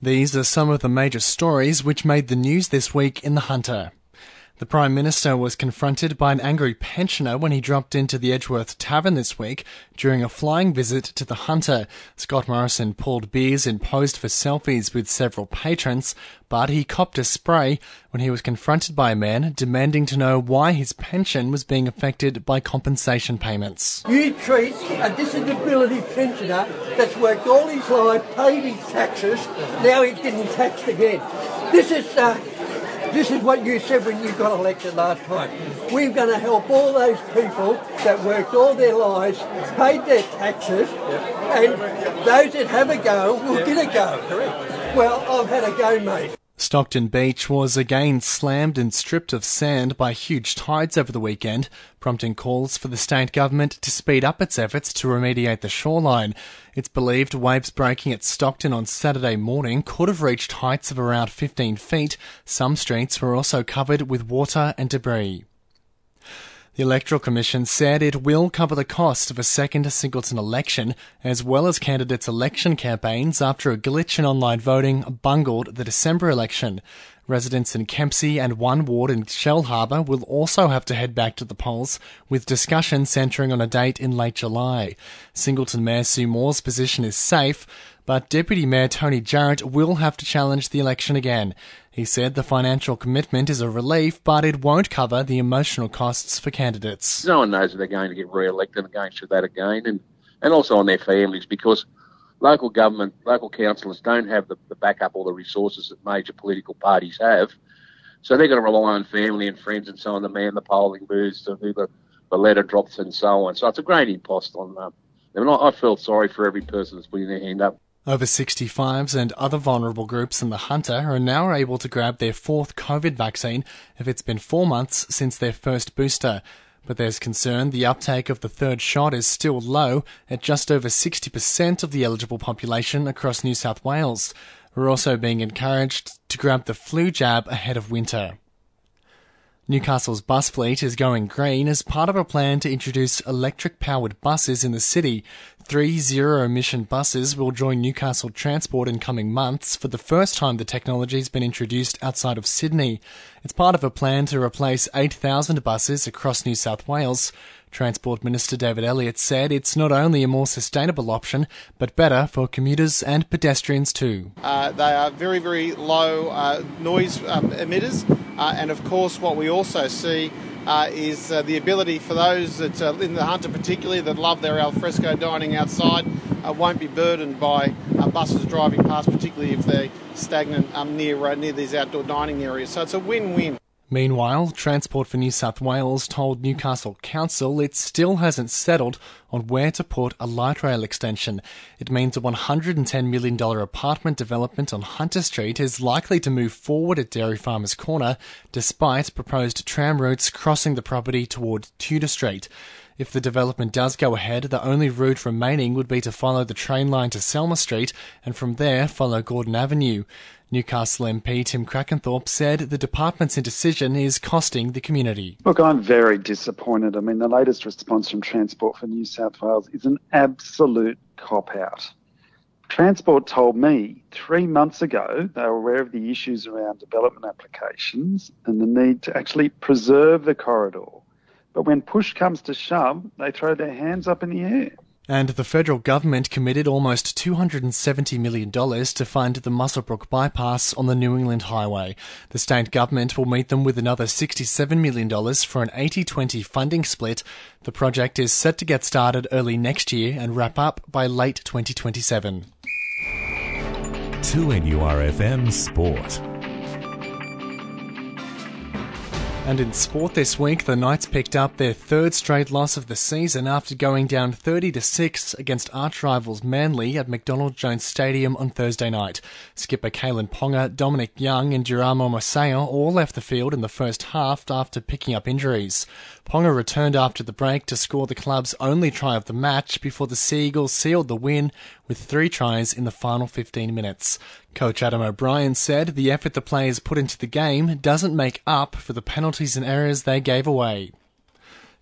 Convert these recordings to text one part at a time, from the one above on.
These are some of the major stories which made the news this week in The Hunter. The Prime Minister was confronted by an angry pensioner when he dropped into the Edgeworth Tavern this week during a flying visit to the Hunter. Scott Morrison pulled beers and posed for selfies with several patrons, but he copped a spray when he was confronted by a man demanding to know why his pension was being affected by compensation payments. You treat a disability pensioner that's worked all his life, paid his taxes, now he's getting taxed again. This is uh, this is what you said when you got elected last time. We're going to help all those people that worked all their lives, paid their taxes, and those that have a go will get a go. Well, I've had a go, mate. Stockton Beach was again slammed and stripped of sand by huge tides over the weekend, prompting calls for the state government to speed up its efforts to remediate the shoreline. It's believed waves breaking at Stockton on Saturday morning could have reached heights of around 15 feet. Some streets were also covered with water and debris. The Electoral Commission said it will cover the cost of a second Singleton election, as well as candidates' election campaigns after a glitch in online voting bungled the December election. Residents in Kempsey and one ward in Shellharbour will also have to head back to the polls, with discussion centring on a date in late July. Singleton Mayor Sue Moore's position is safe, but Deputy Mayor Tony Jarrett will have to challenge the election again. He said the financial commitment is a relief, but it won't cover the emotional costs for candidates. No one knows if they're going to get re-elected and going through that again, and, and also on their families because local government, local councillors don't have the, the backup or the resources that major political parties have. So they're going to rely on family and friends and so on to man the polling booths, to the, the letter drops and so on. So it's a great impost on um, them. And I, I felt sorry for every person that's putting their hand up. Over 65s and other vulnerable groups in the Hunter are now able to grab their fourth COVID vaccine if it's been four months since their first booster. But there's concern the uptake of the third shot is still low at just over 60% of the eligible population across New South Wales. We're also being encouraged to grab the flu jab ahead of winter. Newcastle's bus fleet is going green as part of a plan to introduce electric powered buses in the city. Three zero emission buses will join Newcastle Transport in coming months for the first time the technology has been introduced outside of Sydney. It's part of a plan to replace 8,000 buses across New South Wales. Transport Minister David Elliott said it's not only a more sustainable option, but better for commuters and pedestrians too. Uh, they are very, very low uh, noise um, emitters, uh, and of course, what we also see uh, is uh, the ability for those that, uh, in the Hunter particularly, that love their alfresco dining outside, uh, won't be burdened by uh, buses driving past, particularly if they're stagnant um, near, uh, near these outdoor dining areas. So it's a win-win. Meanwhile, Transport for New South Wales told Newcastle Council it still hasn't settled on where to put a light rail extension. It means a $110 million apartment development on Hunter Street is likely to move forward at Dairy Farmers Corner, despite proposed tram routes crossing the property toward Tudor Street. If the development does go ahead, the only route remaining would be to follow the train line to Selma Street and from there follow Gordon Avenue. Newcastle MP Tim Crakanthorp said the department's indecision is costing the community. Look, I'm very disappointed. I mean, the latest response from Transport for New South Wales is an absolute cop out. Transport told me three months ago they were aware of the issues around development applications and the need to actually preserve the corridor. But when push comes to shove, they throw their hands up in the air. And the federal government committed almost $270 million to fund the Muswellbrook bypass on the New England Highway. The state government will meet them with another $67 million for an 80 20 funding split. The project is set to get started early next year and wrap up by late 2027. 2NURFM Sport. And in sport this week, the Knights picked up their third straight loss of the season after going down 30 to 6 against arch rivals Manly at McDonald Jones Stadium on Thursday night. Skipper Kalyn Ponga, Dominic Young, and Jirah Momoisea all left the field in the first half after picking up injuries. Ponga returned after the break to score the club's only try of the match before the Sea Eagles sealed the win with three tries in the final 15 minutes. Coach Adam O'Brien said the effort the players put into the game doesn't make up for the penalties and errors they gave away.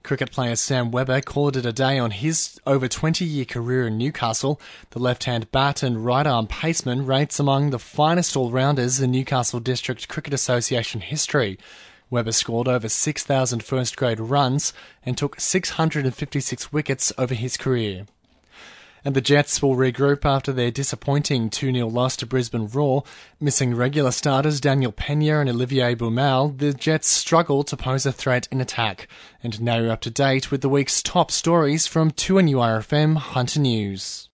Cricket player Sam Webber called it a day on his over 20 year career in Newcastle. The left hand bat and right arm paceman rates among the finest all rounders in Newcastle District Cricket Association history. Webber scored over 6,000 first grade runs and took 656 wickets over his career. And the Jets will regroup after their disappointing 2 0 loss to Brisbane Roar. Missing regular starters Daniel Penha and Olivier Boumal, the Jets struggle to pose a threat in attack. And now you're up to date with the week's top stories from 2NURFM Hunter News.